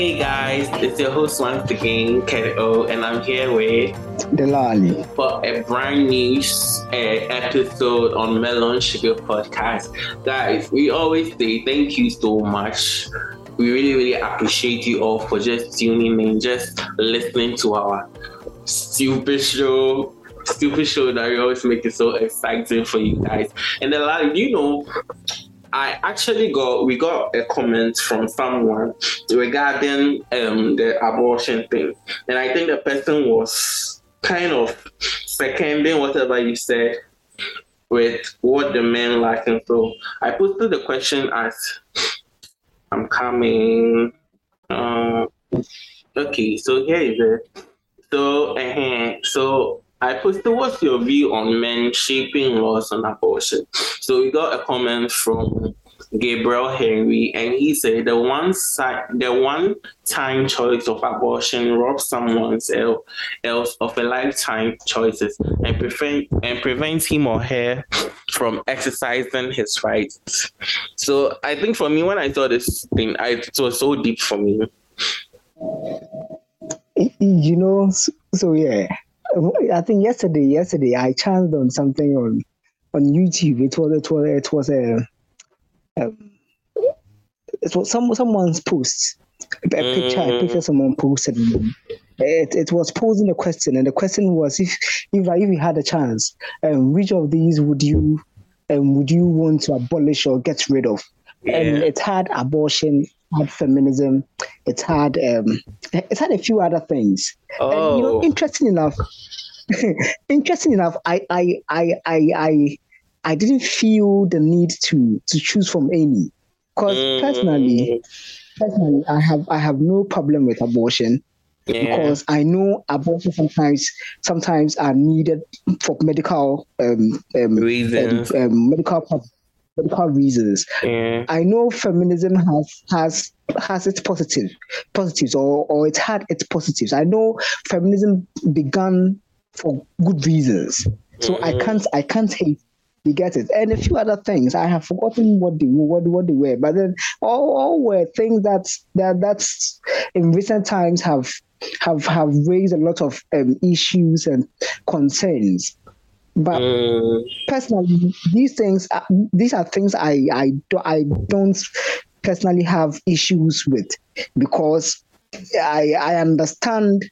Hey guys, it's your host once again, Kelly O, and I'm here with Delali for a brand new uh, episode on Melon Sugar Podcast. Guys, we always say thank you so much. We really, really appreciate you all for just tuning in, just listening to our stupid show. Stupid show that we always make it so exciting for you guys. And like, you know, I actually got we got a comment from someone regarding um, the abortion thing, and I think the person was kind of seconding whatever you said with what the men like, and so I posted the question as I'm coming. Uh, okay, so here is it. So, uh, so I posted, what's your view on men shaping laws on abortion? So we got a comment from Gabriel Henry, and he said the one side, the one time choice of abortion robs someone else of a lifetime choices and prevent and prevents him or her from exercising his rights. So I think for me, when I saw this thing, I, it was so deep for me. You know, so, so yeah I think yesterday, yesterday I chanced on something on on YouTube. It was it was it was a, um, it was some someone's post, a picture, a picture someone posted. It, it was posing a question, and the question was if if if you had a chance, um, which of these would you um, would you want to abolish or get rid of? Yeah. And it had abortion, had feminism, it had um, it had a few other things. Oh. And, you know, oh. interesting enough, interesting enough, I, I I I I I didn't feel the need to to choose from any, because mm. personally, personally, I have I have no problem with abortion. Yeah. Because I know abortion sometimes sometimes are needed for medical um, um, reasons, um, um, medical medical reasons. Yeah. I know feminism has has has its positive positives or or it had its positives. I know feminism began for good reasons. So mm-hmm. I can't I can't hate you get it, and a few other things. I have forgotten what they what what they were, but then all, all were things that that that's in recent times have have have raised a lot of um, issues and concerns. But mm. personally, these things, are, these are things I I do, I don't personally have issues with because I I understand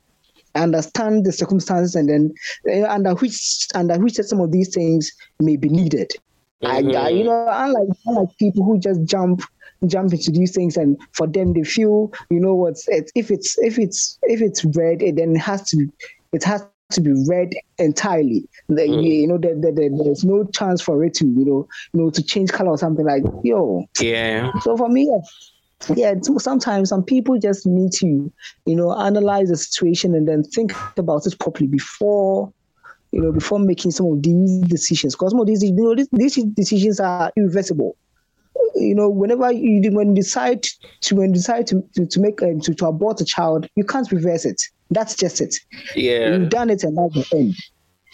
understand the circumstances and then uh, under which under which some of these things may be needed. Mm-hmm. I, I, you know unlike unlike people who just jump jump into these things and for them they feel you know what if it's if it's if it's red it then it has to be it has to be read entirely. The, mm. You know, the, the, the, there's no chance for it to, you know, you know, to change color or something like, yo. Yeah. So for me, yeah, sometimes some people just need to, you know, analyze the situation and then think about it properly before, you know, before making some of these decisions. Because some of these, you know, these, these decisions are irreversible you know, whenever you when you decide to when you decide to to, to make um, to, to abort a child, you can't reverse it. That's just it. Yeah, you've done it, and that's the end.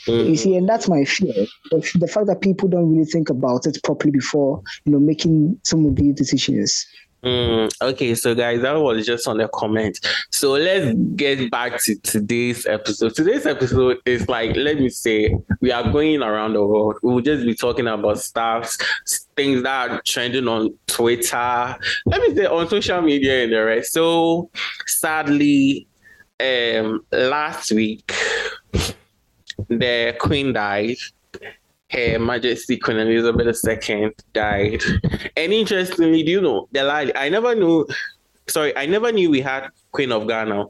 Mm-hmm. You see, and that's my fear. The, the fact that people don't really think about it properly before, you know, making some of these decisions. Mm, okay, so guys, that was just on the comment. So let's get back to today's episode. Today's episode is like, let me say, we are going around the world. We'll just be talking about stuff, things that are trending on Twitter. Let me say on social media and the rest. So sadly, um, last week the Queen died. Her Majesty Queen Elizabeth II died. And interestingly, do you know the lie? I never knew. Sorry, I never knew we had Queen of Ghana.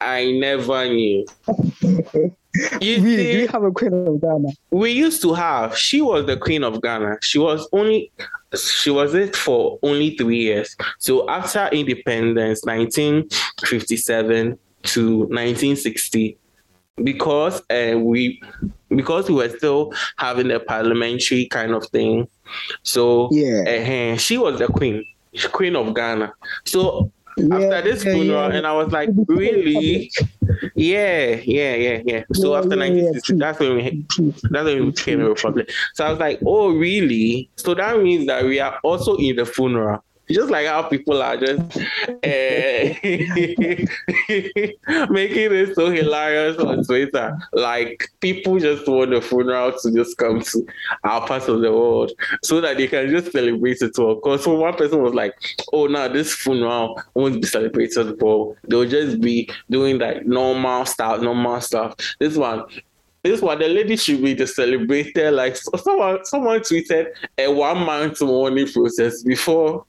I never knew. You we, see, we have a queen of Ghana. We used to have. She was the queen of Ghana. She was only she was it for only three years. So after independence, 1957 to 1960, because uh, we because we were still having a parliamentary kind of thing. So yeah, uh, she was the queen, queen of Ghana. So yeah, after this yeah, funeral, yeah. and I was like, really? Yeah, yeah, yeah, yeah. So after 1960, that's when we that's when we became a republic. So I was like, oh, really? So that means that we are also in the funeral. Just like how people are just uh, making it so hilarious on Twitter. Like people just want the funeral to just come to our part of the world so that they can just celebrate it all. Because so one person was like, "Oh, now this funeral won't be celebrated, but they'll just be doing like normal stuff, normal stuff." This one, this one, the lady should be the celebrated. Like someone, someone tweeted a one month mourning process before,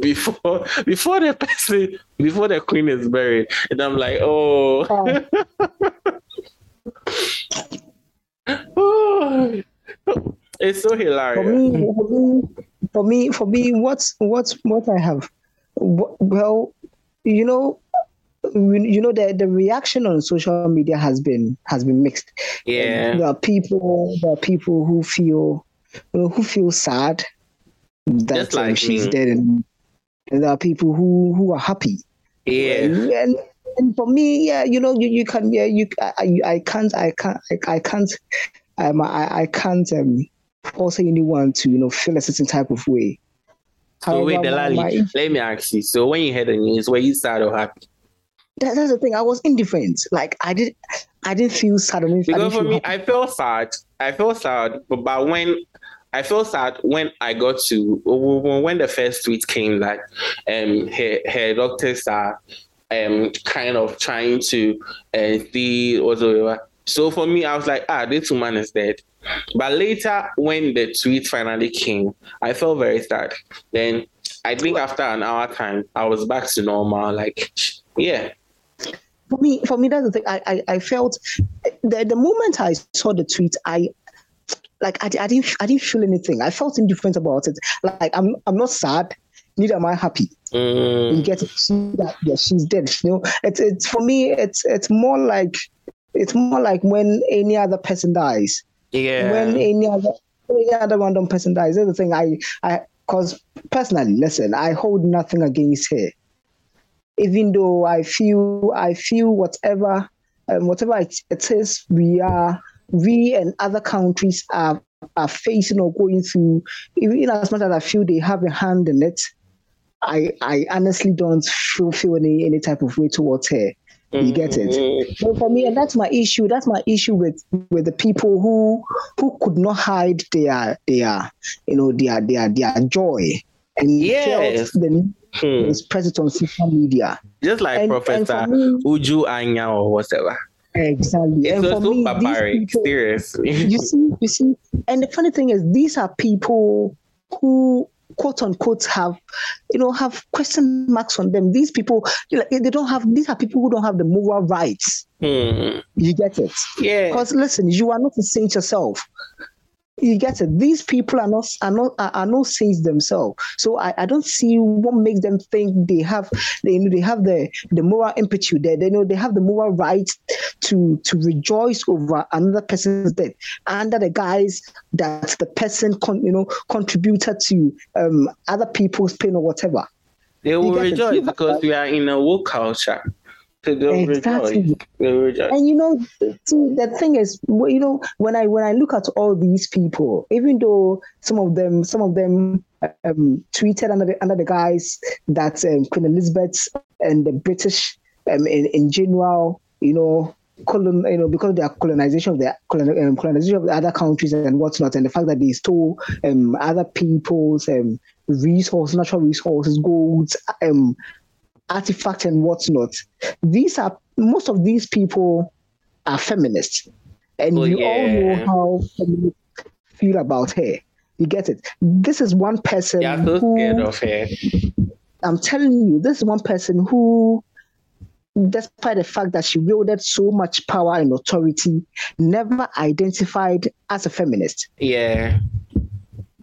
before, before the person, before the queen is buried, and I'm like, oh. Oh. oh. it's so hilarious. For me, for me, for me, for me, what's what's what I have, well, you know, you know the the reaction on social media has been has been mixed. Yeah, there are people there are people who feel you know, who feel sad that like um, she's me. dead, and, and, there are people who who are happy. Yeah, and, and for me, yeah, you know, you, you can yeah you I, I can't I can't I, I can't um, I I can't um force anyone to you know feel a certain type of way. So However, wait, Delali, my, let me ask you. So when you heard the news, were you sad or happy? That, that's the thing. I was indifferent. Like I did, I didn't feel sad. I because for me, happy. I felt sad. I felt sad, but, but when I felt sad when I got to when the first tweet came that um her, her doctors are um kind of trying to uh, see whatever. So for me, I was like, ah, this woman is dead. But later, when the tweet finally came, I felt very sad. Then I think after an hour time, I was back to normal. Like, yeah, for me, for me, that's the thing. I, I, I felt the, the moment I saw the tweet, I like I, I didn't I didn't feel anything. I felt indifferent about it. Like I'm I'm not sad, neither am I happy. Mm. You get it? yeah, she's dead. You know, it's it's for me. It's it's more like it's more like when any other person dies. Yeah. When any other any other random person dies. That's the thing. I I because personally, listen, I hold nothing against her even though I feel I feel whatever um, whatever it, it is we are we and other countries are are facing or going through, even as much as I feel they have a hand in it, I I honestly don't feel feel any any type of way towards her. You get it? Mm-hmm. So for me, and that's my issue. That's my issue with with the people who who could not hide their their you know their their their joy and yes. felt the hmm. is present on social media. Just like and, Professor and me, Uju Anya or whatever. Exactly. It's and for me, barbaric, people, seriously. you see, you see, and the funny thing is, these are people who quote unquote have you know have question marks on them these people they don't have these are people who don't have the moral rights hmm. you get it yeah because listen you are not a saint yourself you get it. These people are not are not are, not saints themselves. So I, I don't see what makes them think they have they you know they have the the moral impetus there. They know they have the moral right to to rejoice over another person's death under the guise that the person con, you know contributed to um, other people's pain or whatever. They will rejoice because we are in a woke culture exactly. And you know, see, the thing is, you know, when I when I look at all these people, even though some of them, some of them um, tweeted under the under the guise that um, Queen Elizabeth and the British um, in in general, you know, colon, you know, because of their colonization of the colon, um, colonization of the other countries and whatnot, and the fact that they stole um, other people's um, resources, natural resources, golds, um, artifact and whatnot. These are most of these people are feminists, and oh, you yeah. all know how feminists feel about her. You get it. This is one person. Yeah, so who, scared of her. I'm telling you, this is one person who, despite the fact that she wielded so much power and authority, never identified as a feminist. Yeah.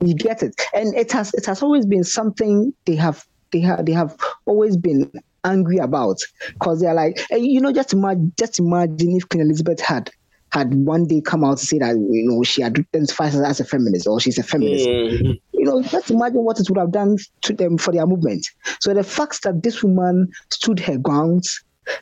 You get it, and it has it has always been something they have they have they have always been angry about because they're like, hey, you know, just imagine, just imagine if Queen Elizabeth had had one day come out to say that you know she identifies as a feminist or she's a feminist. Mm. You know, just imagine what it would have done to them for their movement. So the fact that this woman stood her ground,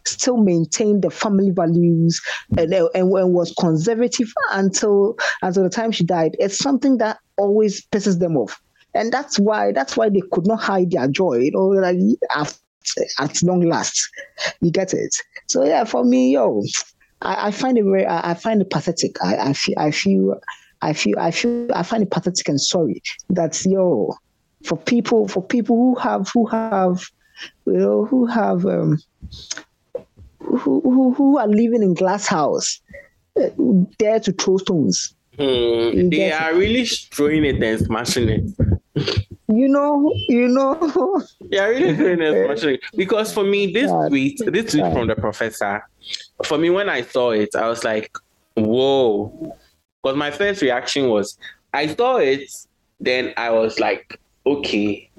still maintained the family values, and, and, and was conservative until until the time she died, it's something that always pisses them off and that's why that's why they could not hide their joy. You know, like at, at long last, you get it. So yeah, for me, yo, I, I find it very, I, I, find it pathetic. I, I feel, I feel, I feel, I feel, I find it pathetic and sorry that yo, for people, for people who have, who have, you know, who have, um, who, who, who are living in glass house, uh, dare to throw stones. Hmm, they are really throwing it and smashing it. You know, you know. yeah, really throwing it and. Because for me, this tweet, this tweet from the professor, for me, when I saw it, I was like, whoa. Because my first reaction was, I saw it, then I was like, okay.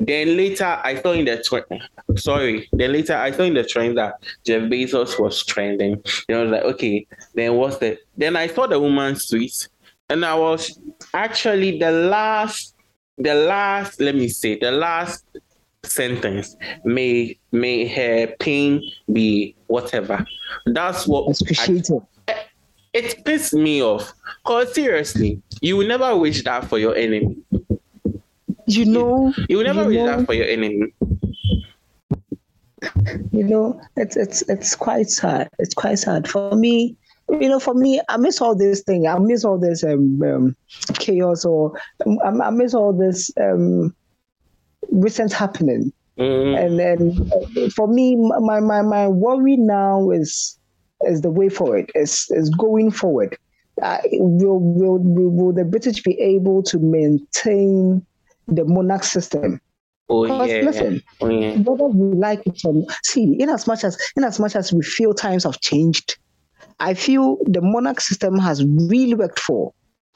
Then later, I saw in the tw- sorry. Then later, I saw in the trend that Jeff Bezos was trending. And I was like, okay. Then what's the? Then I saw the woman's tweet, and I was actually the last, the last. Let me say the last sentence may may her pain be whatever. That's what appreciated. It pissed me off. Cause seriously, you will never wish that for your enemy. You know, you, you will never wish know, that for your enemy. You know, it's it's it's quite sad. It's quite sad for me. You know, for me, I miss all this thing. I miss all this um, um chaos, or I, I miss all this um recent happening. Mm. And then uh, for me, my, my, my worry now is is the way forward, is, is going forward. Uh, will, will, will, will the British be able to maintain the monarch system? Oh yeah. Listen, oh, yeah. whether we like it or not, see, in as much as in as much as we feel times have changed, I feel the monarch system has really worked for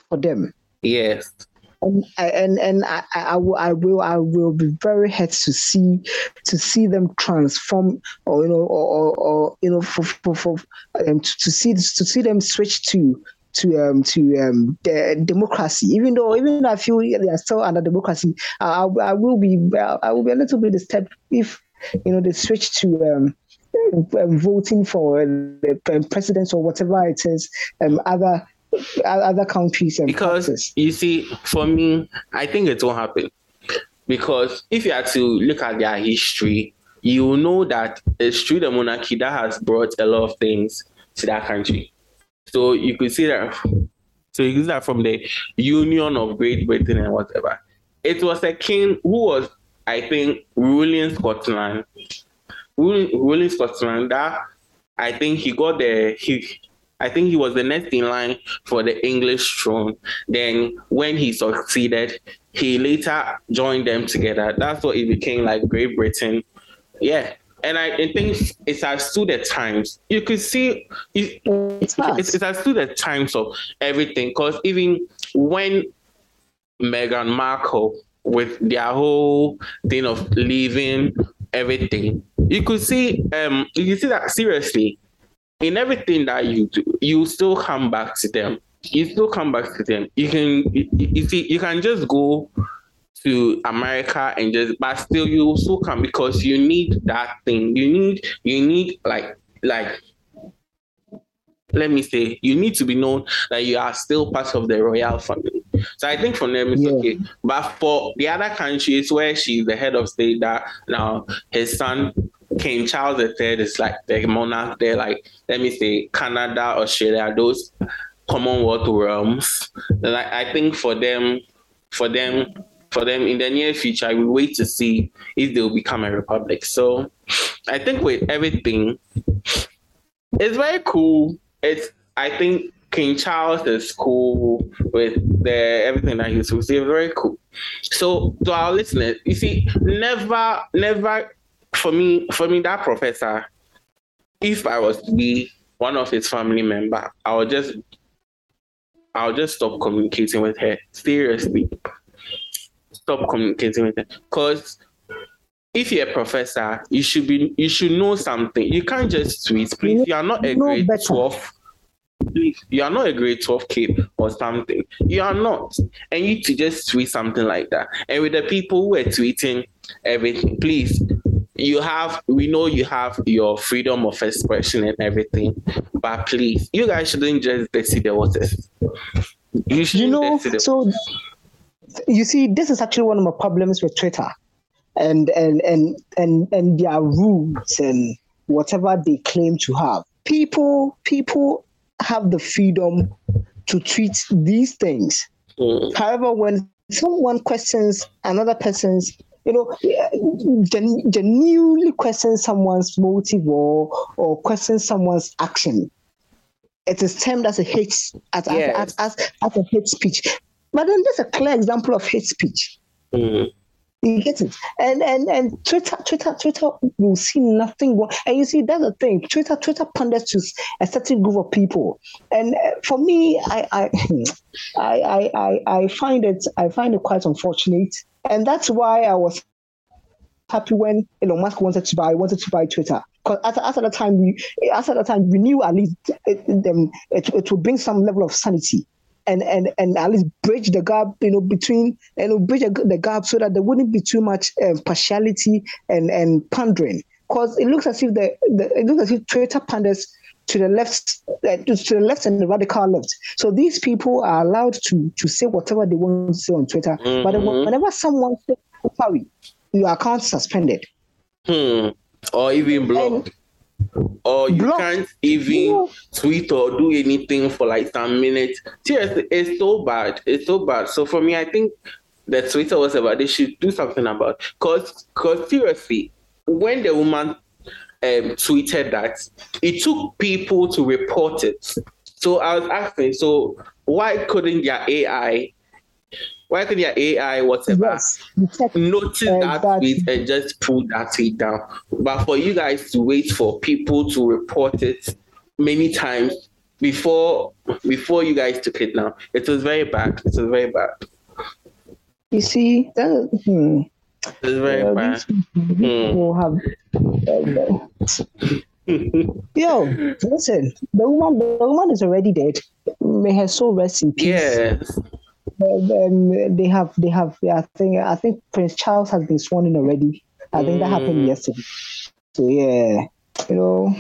for them. Yes and and and I, I, will I will I will be very happy to see to see them transform or you know or or, or you know for for, for um, to, to see to see them switch to to um to um the democracy even though even though I feel they are still under democracy I, I will be I will be a little bit disturbed if you know they switch to um voting for the um, presidents or whatever it is um other other countries and because you see for me i think it won't happen. Because if you are to look at their history you know that it's through the monarchy that has brought a lot of things to that country. So you could see that so you could see that from the union of great britain and whatever. It was a king who was i think ruling scotland ruling scotland that i think he got the he I think he was the next in line for the English throne. Then when he succeeded, he later joined them together. That's what it became like Great Britain. Yeah. And I, I think it's has stood the times. You could see it, it, it, it has stood the times of everything. Because even when Meghan Markle, with their whole thing of leaving everything, you could see um you could see that seriously in everything that you do, you still come back to them. You still come back to them. You can you, you see you can just go to America and just but still you still come because you need that thing. You need you need like like let me say you need to be known that you are still part of the royal family. So I think for them it's yeah. okay. But for the other countries where she's the head of state that now his son King Charles III is like the monarch there, like let me say Canada, Australia, those Commonwealth realms. Like I think for them, for them, for them in the near future, we wait to see if they'll become a republic. So I think with everything, it's very cool. It's I think King Charles is cool with the everything that he's doing. Very cool. So to our listeners, you see, never, never for me, for me, that professor, if I was to be one of his family member, I would just, I'll just stop communicating with her. Seriously, stop communicating with her, because if you're a professor, you should be, you should know something. You can't just tweet, please. You are not a grade twelve. Please, you are not a grade 12 kid or something. You are not. And you to just tweet something like that. And with the people who are tweeting everything, please you have we know you have your freedom of expression and everything but please you guys shouldn't just dirty the waters you, you know so you see, this is actually one of my problems with Twitter, and and and and and their rules and whatever they claim to have. People people have the freedom to tweet these things. Mm. However, when someone questions another person's you know, gen- genuinely question someone's motive or or question someone's action. It is termed as a hate as, yes. as, as, as, a hate speech. But then there's a clear example of hate speech. Mm. You get it, and and and Twitter, Twitter, Twitter will see nothing wrong. And you see, that's the thing. Twitter, Twitter panders to a certain group of people, and uh, for me, I, I, I, I, I find it, I find it quite unfortunate, and that's why I was happy when Elon Musk wanted to buy wanted to buy Twitter. Because at, at the time we at the time we knew at least it, it, it, it would bring some level of sanity and and and at least bridge the gap, you know, between you know bridge the gap so that there wouldn't be too much uh, partiality and and pandering. Because it looks as if the, the it looks as if Twitter panders to the left, uh, to the left and the radical left. So these people are allowed to to say whatever they want to say on Twitter. Mm-hmm. But whenever someone says sorry, your account suspended. Hmm. Or even blocked. And, or you Block. can't even tweet or do anything for like some minutes. Seriously, it's so bad. It's so bad. So for me, I think that Twitter was about they should do something about because because seriously, when the woman um, tweeted that, it took people to report it. So I was asking, so why couldn't your AI why can your AI, whatever, yes, notice exactly. that tweet and just pull that tweet down? But for you guys to wait for people to report it many times before before you guys took it down, it was very bad. It was very bad. You see, that, hmm. It's very uh, bad. People hmm. have. Yo, listen, the woman, the woman is already dead. May her soul rest in peace. Yes um, they have they have I think I think Prince Charles has been sworn in already. I think that happened mm. yesterday. So yeah, you know,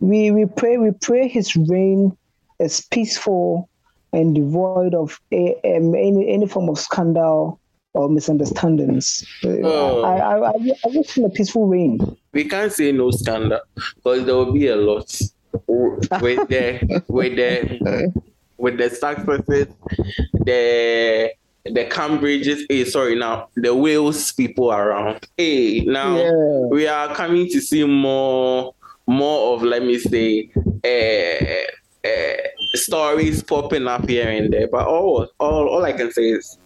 we we pray we pray his reign is peaceful and devoid of a, um, any any form of scandal or misunderstandings. Oh. I, I, I, I wish him a peaceful reign. We can't say no scandal because there will be a lot with the with the with the successes, the the Cambridges, hey, sorry now, the Wales people around. Hey, now yeah. we are coming to see more more of let me say uh, uh, stories popping up here and there. But all all all I can say is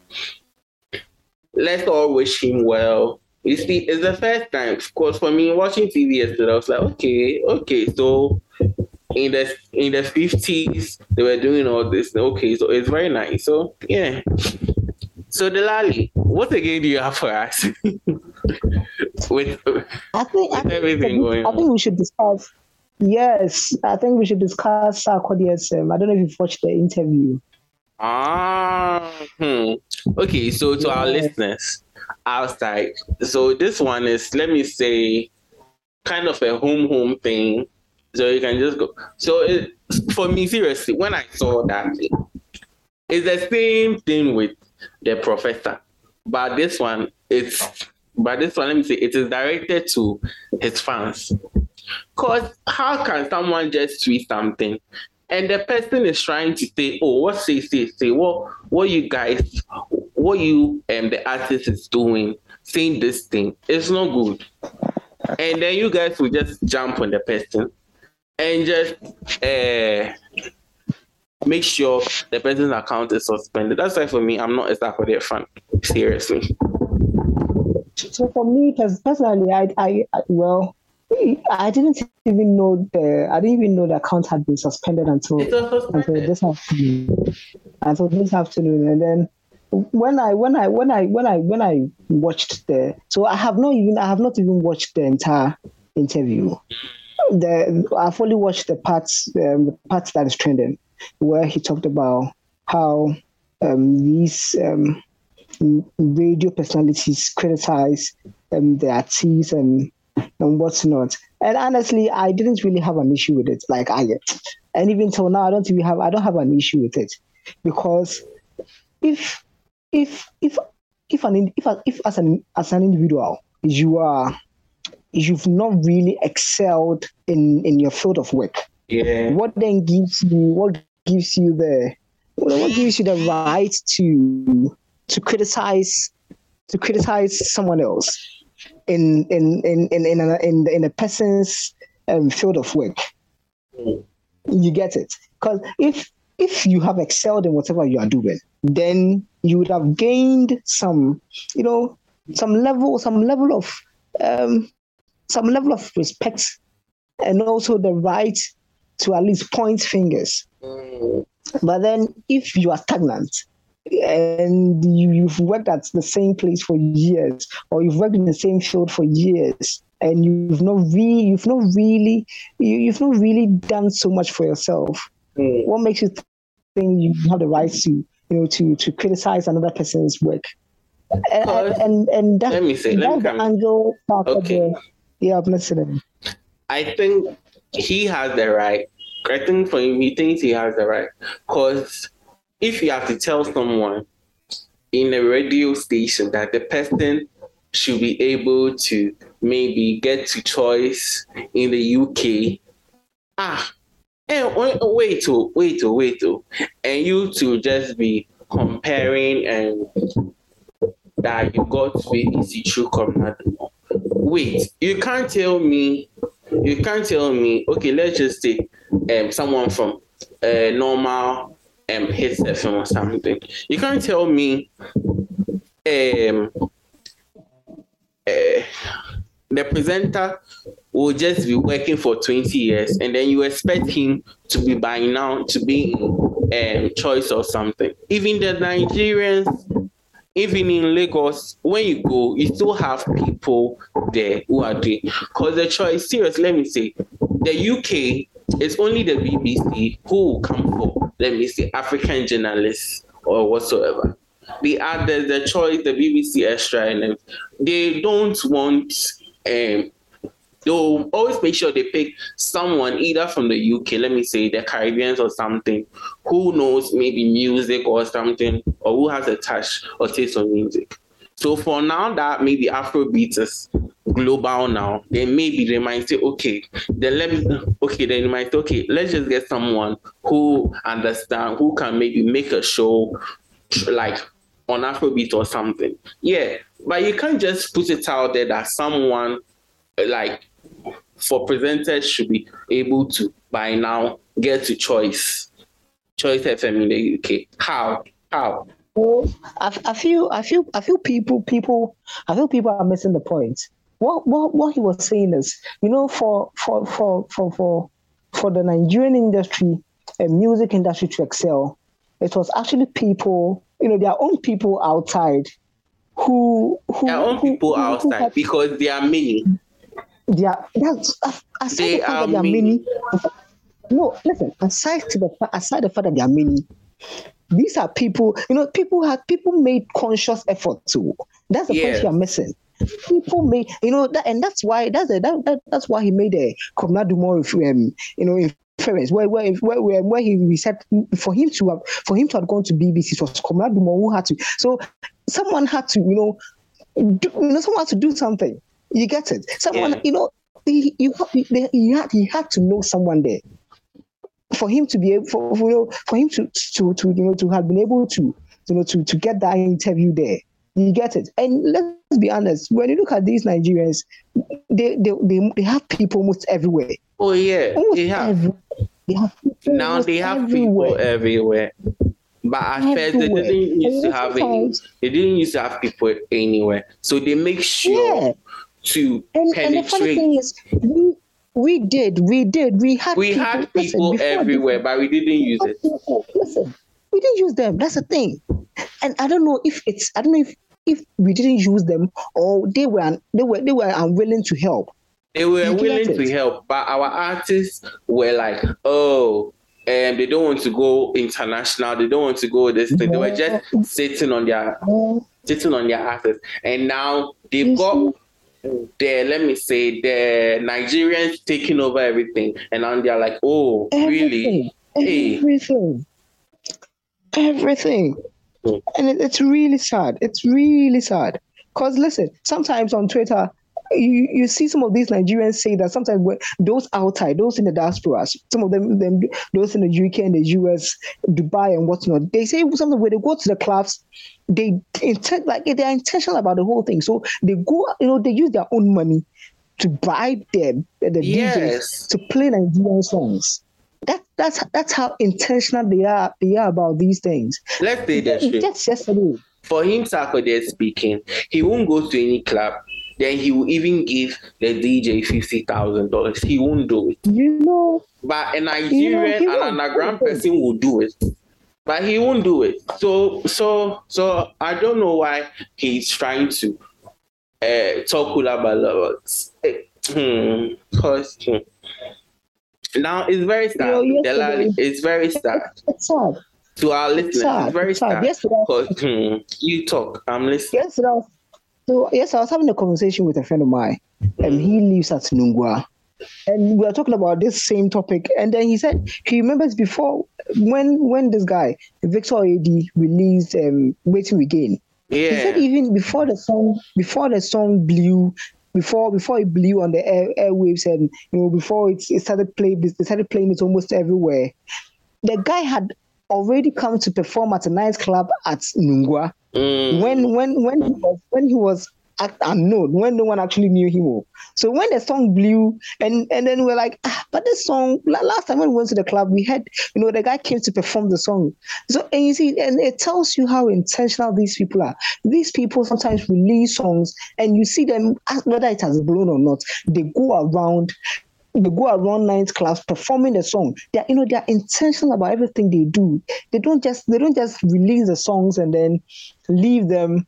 let's all wish him well. You see, it's the first time, of course, for me watching TV yesterday. I was like, okay, okay, so in the in the fifties they were doing all this. Okay, so it's very nice. So yeah. So Delali, what again do you have for us? with I think, with I everything going I think we should discuss. Yes, I think we should discuss Sarkodie's. Um, I don't know if you've watched the interview. Ah, hmm. okay. So to yeah. our listeners outside, so this one is let me say, kind of a home home thing so you can just go. So it, for me, seriously, when I saw that, it's the same thing with the professor, but this one, it's but this one, let me say, it is directed to his fans. Cause how can someone just tweet something and the person is trying to say, oh, what say, say, say, what, what you guys, what you and um, the artist is doing, saying this thing, it's not good. And then you guys will just jump on the person and just uh, make sure the person's account is suspended. That's why for me, I'm not a fan. Seriously. So for me, because personally, I, I, well, I didn't even know the I didn't even know the account had been suspended until until this afternoon. Until this afternoon, and then when I when I when I when I when I watched the so I have not even I have not even watched the entire interview the I've only watched the parts um, the parts that is trending, where he talked about how um, these um, radio personalities criticize um, the artists and and what's not. And honestly, I didn't really have an issue with it. Like I, and even till now, I don't even have I don't have an issue with it because if if if if an if if as an as an individual you are you've not really excelled in in your field of work. Yeah. What then gives you what gives you the what gives you the right to to criticize to criticize someone else in in in in in a, in, in a person's um, field of work? Mm. You get it? Because if if you have excelled in whatever you are doing, then you would have gained some, you know, some level, some level of, um, some level of respect, and also the right to at least point fingers. Mm. But then, if you are stagnant and you, you've worked at the same place for years, or you've worked in the same field for years, and you've not really, you've not really, you, have not really done so much for yourself. Mm. What makes you think you have the right to, you know, to to criticize another person's work? And and, and that, let me say, let me angle okay. of the, yeah, I'm listening. I think he has the right. I think for him, he thinks he has the right. Because if you have to tell someone in a radio station that the person should be able to maybe get to choice in the UK. Ah, and wait, wait, oh, wait, oh, wait, oh, and you to just be comparing and that you got BBC through Comnado. Wait, you can't tell me, you can't tell me. Okay, let's just say, um, someone from a uh, normal um Hitz FM or something. You can't tell me, um, uh, the presenter will just be working for 20 years and then you expect him to be by now to be in um, choice or something. Even the Nigerians, even in Lagos, when you go, you still have people there who are doing. Because the choice, serious, let me say, the UK is only the BBC who will come for, let me see, African journalists or whatsoever. The others, the choice, the BBC Extra, and they don't want um, they'll always make sure they pick someone either from the UK, let me say the Caribbeans or something, who knows maybe music or something, or who has a touch or taste of music. So for now that maybe Afrobeat is global now, then maybe they might say, okay, then let me okay, then might say, okay, let's just get someone who understand, who can maybe make a show like on Afrobeat or something. Yeah. But you can't just put it out there that someone like for presenters should be able to by now get to choice choice FM in the UK. How? How? Well, I, I feel I feel I feel people people I feel people are missing the point. What what what he was saying is, you know, for for for for for for the Nigerian industry and music industry to excel, it was actually people, you know, their own people outside who who their own who, people who, outside who had, because there are many there, that's aside they the fact that are many. No, listen. Aside to the aside the fact that there are many, these are people. You know, people have people made conscious effort to. That's the point you are missing. People made, you know, that, and that's why that's a, that, that that's why he made a Komna more, um, you know, inference where where where where, where he said for him to have for him to have gone to BBC it was Komna who had to. So someone had to, you know, do, you know, someone had to do something. You get it? Someone, yeah. you know, he, you, he, had he had to know someone there for him to be able for, for, you know for him to to to you know to have been able to you know to to get that interview there. You get it? And let's be honest, when you look at these Nigerians, they they they, they have people almost everywhere. Oh yeah, almost they have. Every, they have now they have everywhere. people everywhere. But at first, they didn't used to have it. They didn't used to have people anywhere. So they make sure yeah to and, penetrate. And the funny thing is, we, we did, we did, we had we people, had people listen, everywhere, but we didn't use it. Listen, we didn't use them. That's the thing. And I don't know if it's I don't know if if we didn't use them or they were they were they were unwilling to help. They were you willing to help, but our artists were like, oh, and they don't want to go international. They don't want to go this thing. They were just sitting on their sitting on their asses, and now they've got the let me say the Nigerians taking over everything, and now they're like, oh, everything, really? Everything, hey. everything. And it, it's really sad. It's really sad. Because listen, sometimes on Twitter, you, you see some of these Nigerians say that sometimes those outside, those in the diaspora, some of them, them those in the UK and the US, Dubai and whatnot, they say something when they go to the clubs, they intent like they're intentional about the whole thing. So they go, you know, they use their own money to bribe them the yes. DJs to play Nigerian songs. That that's that's how intentional they are they are about these things. Let's say that Just yesterday. For him, Sarkodie speaking, he won't go to any club. Then he will even give the DJ fifty thousand dollars. He won't do it. You know. But a Nigerian you know, and underground person will do it. But he won't do it. So so so I don't know why he's trying to uh, talk about levels. Hmm. Cause hmm. Now it's very sad. You know, it's very sad. It's sad. To our listeners, it's, it's very it's sad. Yes, Cause hmm, you talk. I'm listening. Yes, so yes, I was having a conversation with a friend of mine, and he lives at Nungua. And we were talking about this same topic, and then he said he remembers before when when this guy Victor AD released um, "Wetin We Gain." Yeah. He said even before the song before the song blew before before it blew on the air, airwaves and you know before it, it started playing they started playing it almost everywhere. The guy had already come to perform at a nightclub at Nungua. Mm. When when when he was when he was unknown when no one actually knew him. So when the song blew, and and then we're like, ah, but this song last time when we went to the club, we had you know the guy came to perform the song. So and you see, and it tells you how intentional these people are. These people sometimes release songs, and you see them whether it has blown or not. They go around they go around nightclubs performing the song. They're you know they're intentional about everything they do. They don't just they don't just release the songs and then leave them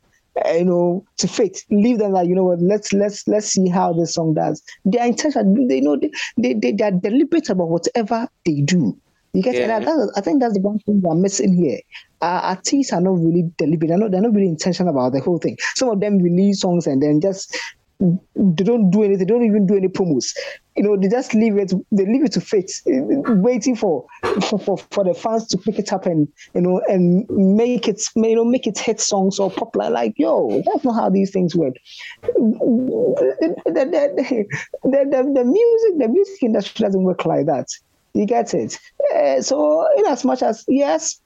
you know, to fate. Leave them like, you know what, let's let's let's see how this song does. They are intentional. they know they, they, they, they are deliberate about whatever they do. You get yeah. that, I think that's the one thing we're missing here. Uh, artists are not really deliberate. They're not, they're not really intentional about the whole thing. Some of them release songs and then just they don't do anything. They don't even do any promos. You know, they just leave it. They leave it to fate, waiting for for, for, the fans to pick it up and you know and make it you know make it hit songs or popular. Like yo, that's not how these things work. The, the, the, the, the music the music industry doesn't work like that. You get it. Uh, so in as much as yes,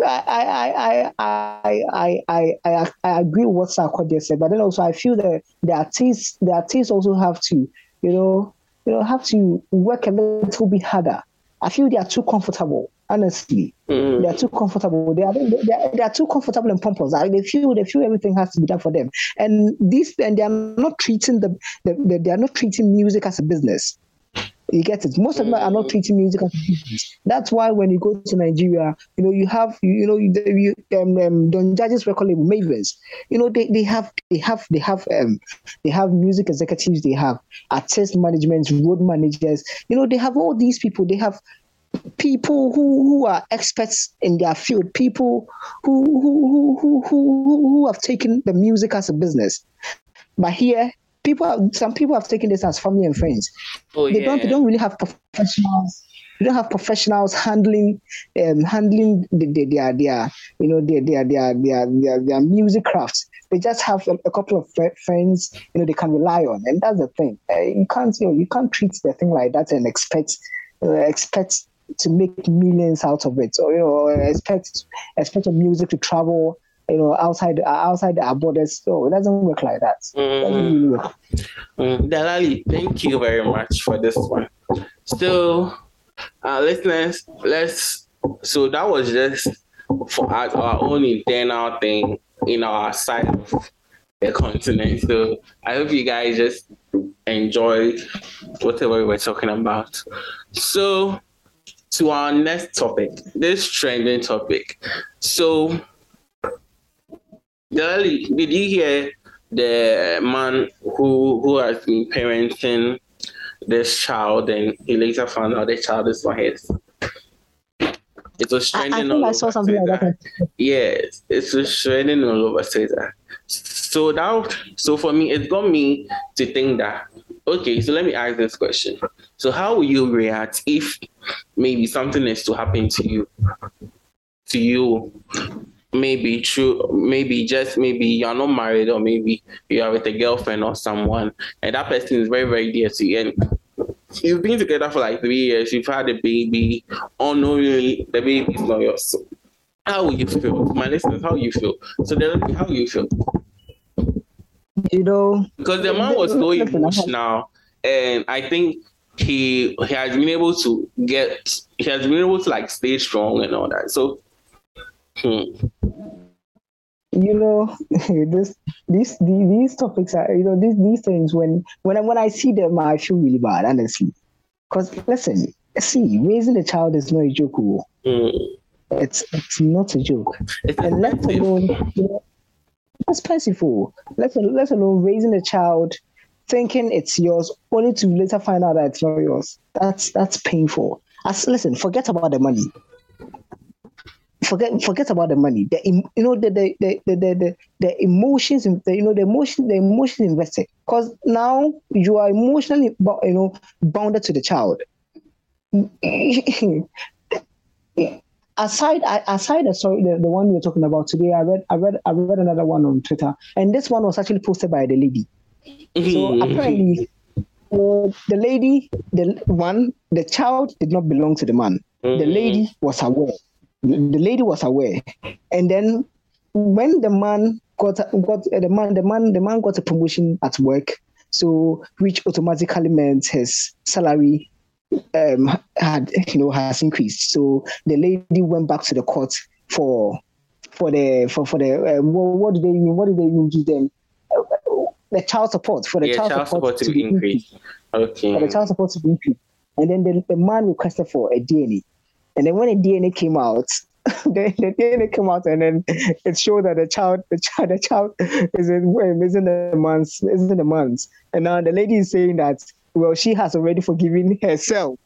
I, I, I, I, I, I, I agree with what Sarkodie said, but then also I feel that the artists, the artists also have to, you know, you know, have to work a little bit harder. I feel they are too comfortable. Honestly, mm. they are too comfortable. They are, they are, they are too comfortable and pompous. They feel they feel everything has to be done for them, and this and they are not treating the, the, the they are not treating music as a business. You get it. Most of them are not mm. treating music as business. That's why when you go to Nigeria, you know, you have, you, you know, you, you um, um, Don Jazzy's record label, Mavins. You know, they, they have, they have, they have, um, they have music executives. They have artist management, road managers. You know, they have all these people. They have people who, who are experts in their field, people who who, who, who, who have taken the music as a business. But here, people have, some people have taken this as family and friends. Oh, they yeah. don't they don't really have professionals. They don't have professionals handling um, handling the, the, their their you know their their their their their, their music crafts. They just have a, a, couple of friends you know they can rely on, and that's the thing. Uh, you can't you know you can't treat the thing like that and expect uh, expect to make millions out of it, or you know expect expect your music to travel you know, outside outside our borders. So it doesn't work like that. Mm-hmm. Really mm, Delali, thank you very much for this one. So, uh, listeners, let's. So that was just for our, our own internal thing in our side of the continent. So I hope you guys just enjoyed whatever we were talking about. So to our next topic, this trending topic. So Delali, did you hear the man who who has been parenting this child and he later found out the child is not his? It was trending I, I all I saw over something Twitter. like that. Yes, it was trending all over Twitter. So that so for me, it got me to think that okay, so let me ask this question. So how will you react if maybe something is to happen to you? To you maybe true maybe just maybe you're not married or maybe you are with a girlfriend or someone and that person is very very dear to you. And you've been together for like three years you've had a baby unknowingly the baby is not yours. So how will you feel? My listeners how you feel? So then how you feel? You know because the man was so emotional and i think he he has been able to get he has been able to like stay strong and all that. So Hmm. You know, this these these topics are you know these these things when when I, when I see them I feel really bad honestly, because listen, see, raising a child is not a joke. Mm. It's it's not a joke, it's and let alone you know, that's expensive. Let let alone raising a child thinking it's yours only to later find out that it's not yours. That's that's painful. As listen, forget about the money forget forget about the money. The you know the the the the the, the emotions the, you know the emotion the emotions invested because now you are emotionally you know bounded to the child. aside aside the story the, the one we are talking about today, I read I read I read another one on Twitter, and this one was actually posted by the lady. So apparently, uh, the lady, the one, the child did not belong to the man. Mm-hmm. The lady was aware the lady was aware, and then when the man got got uh, the man the man the man got a promotion at work, so which automatically meant his salary um, had you know has increased. So the lady went back to the court for for the for for the uh, what, what did they mean? What did they even give them? the child support for the yeah, child, child, support, support to, be increased. increased. Okay. For the child support to be increased. And then the, the man requested for a DNA. And then when the DNA came out, the, the DNA came out and then it showed that the child, the child, the child is in, is in the months, is in the months. And now the lady is saying that, well, she has already forgiven herself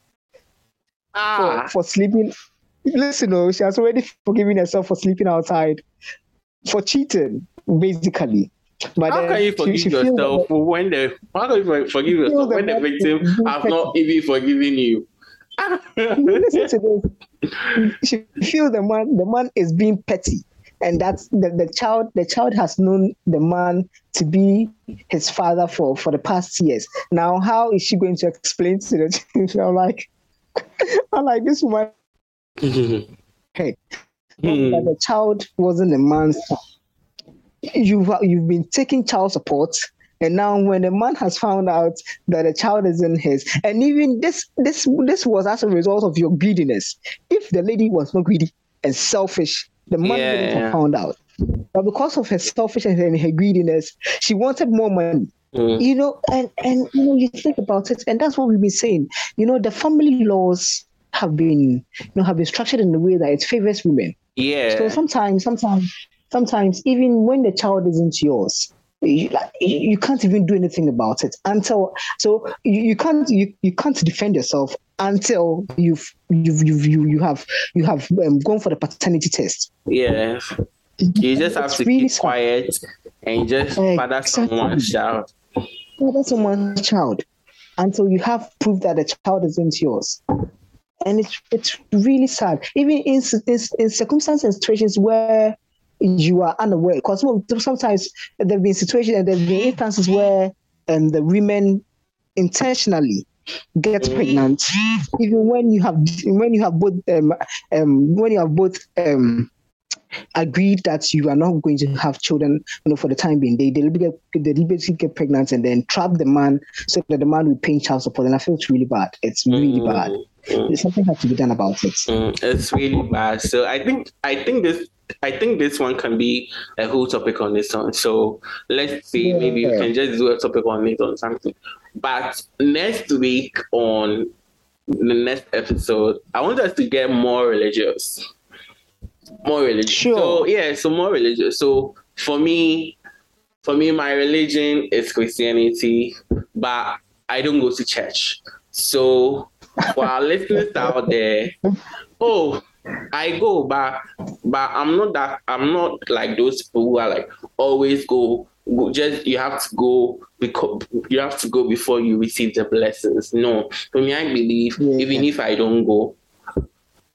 ah. for, for sleeping. Listen, no, oh, she has already forgiven herself for sleeping outside, for cheating, basically. But how can you forgive she, she yourself when the how can you forgive yourself when the victim has not even forgiven you? Listen to this. She feel the man the man is being petty. And that's the, the child the child has known the man to be his father for, for the past years. Now how is she going to explain to the child? I'm like I'm like this woman hey mm. the child wasn't the man's you've you've been taking child support and now when the man has found out that the child isn't his, and even this this this was as a result of your greediness. If the lady was not greedy and selfish, the man yeah. wouldn't have found out. But because of her selfishness and her greediness, she wanted more money. Mm. You know, and and you know, you think about it, and that's what we've been saying. You know, the family laws have been, you know, have been structured in a way that it favors women. Yeah. So sometimes, sometimes, sometimes, even when the child isn't yours, you, like, you can't even do anything about it until so you, you can't you, you can't defend yourself until you've you've, you've you you have you have um, gone for the paternity test. Yeah, you just have it's to really keep sad. quiet and just exactly. father someone's child. Father someone's child until you have proof that the child isn't yours. And it's it's really sad. Even in, in, in circumstances and situations where you are unaware. Because sometimes there have been situations and there have been instances where um, the women intentionally get pregnant, even when you have when you have both um, um, when you have both um, agreed that you are not going to have children, you know, for the time being. They deliberately get, they deliberately get pregnant and then trap the man so that the man will pay child support. And I feel it's really bad. It's really mm. bad. Mm. Something has to be done about it. Mm. It's really bad. So I think I think this I think this one can be a whole topic on this one. So let's see, yeah. maybe we can just do a topic on it on something. But next week on the next episode, I want us to get more religious. More religious. Sure. So yeah, so more religious. So for me, for me, my religion is Christianity, but I don't go to church. So for our listeners out there, oh, I go, but but I'm not that I'm not like those people who are like always go, go just you have to go because you have to go before you receive the blessings. No, for me, I believe yeah. even if I don't go,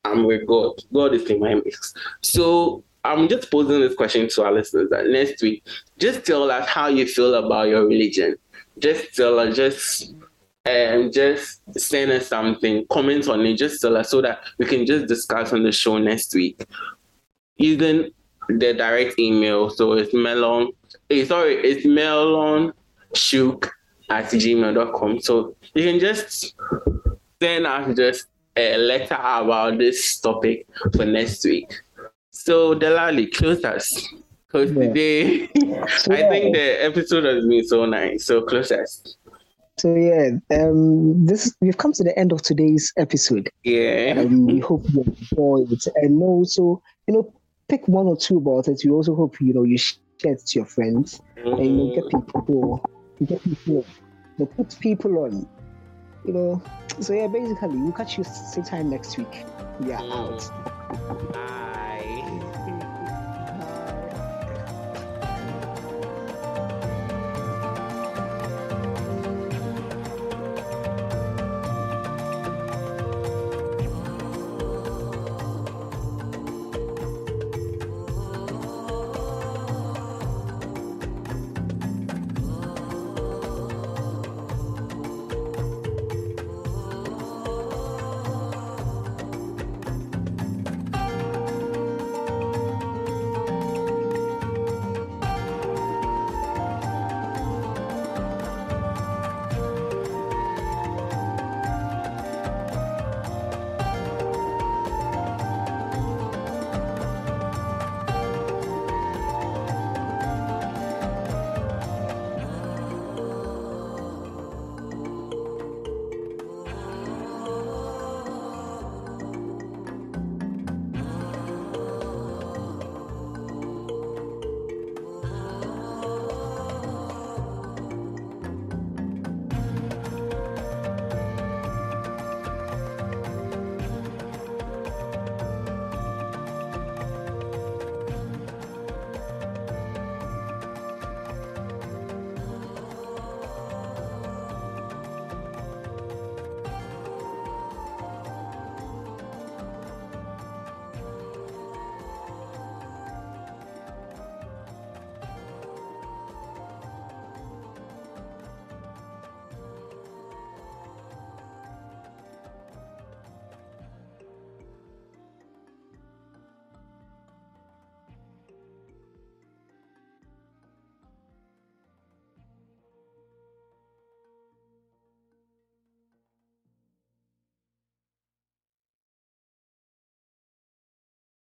I'm with God. God is in my mix. So I'm just posing this question to our listeners that next week, just tell us how you feel about your religion. Just tell us, just um, just send us something, comment on it, just tell us so that we can just discuss on the show next week. Using the direct email, so it's melon, eh, sorry, it's melon shook at gmail.com. So you can just send us just a letter about this topic for next week. So Delali, close us. Because yeah. today, so, I think the episode has been so nice. So close us. So yeah, um, this we've come to the end of today's episode. Yeah. Um, we hope you enjoyed it, and also you know pick one or two about it. We also hope you know you share it to your friends, mm-hmm. and you know, get people, get people, you know, put people on. You know, so yeah, basically we'll catch you same time next week. We are mm. out.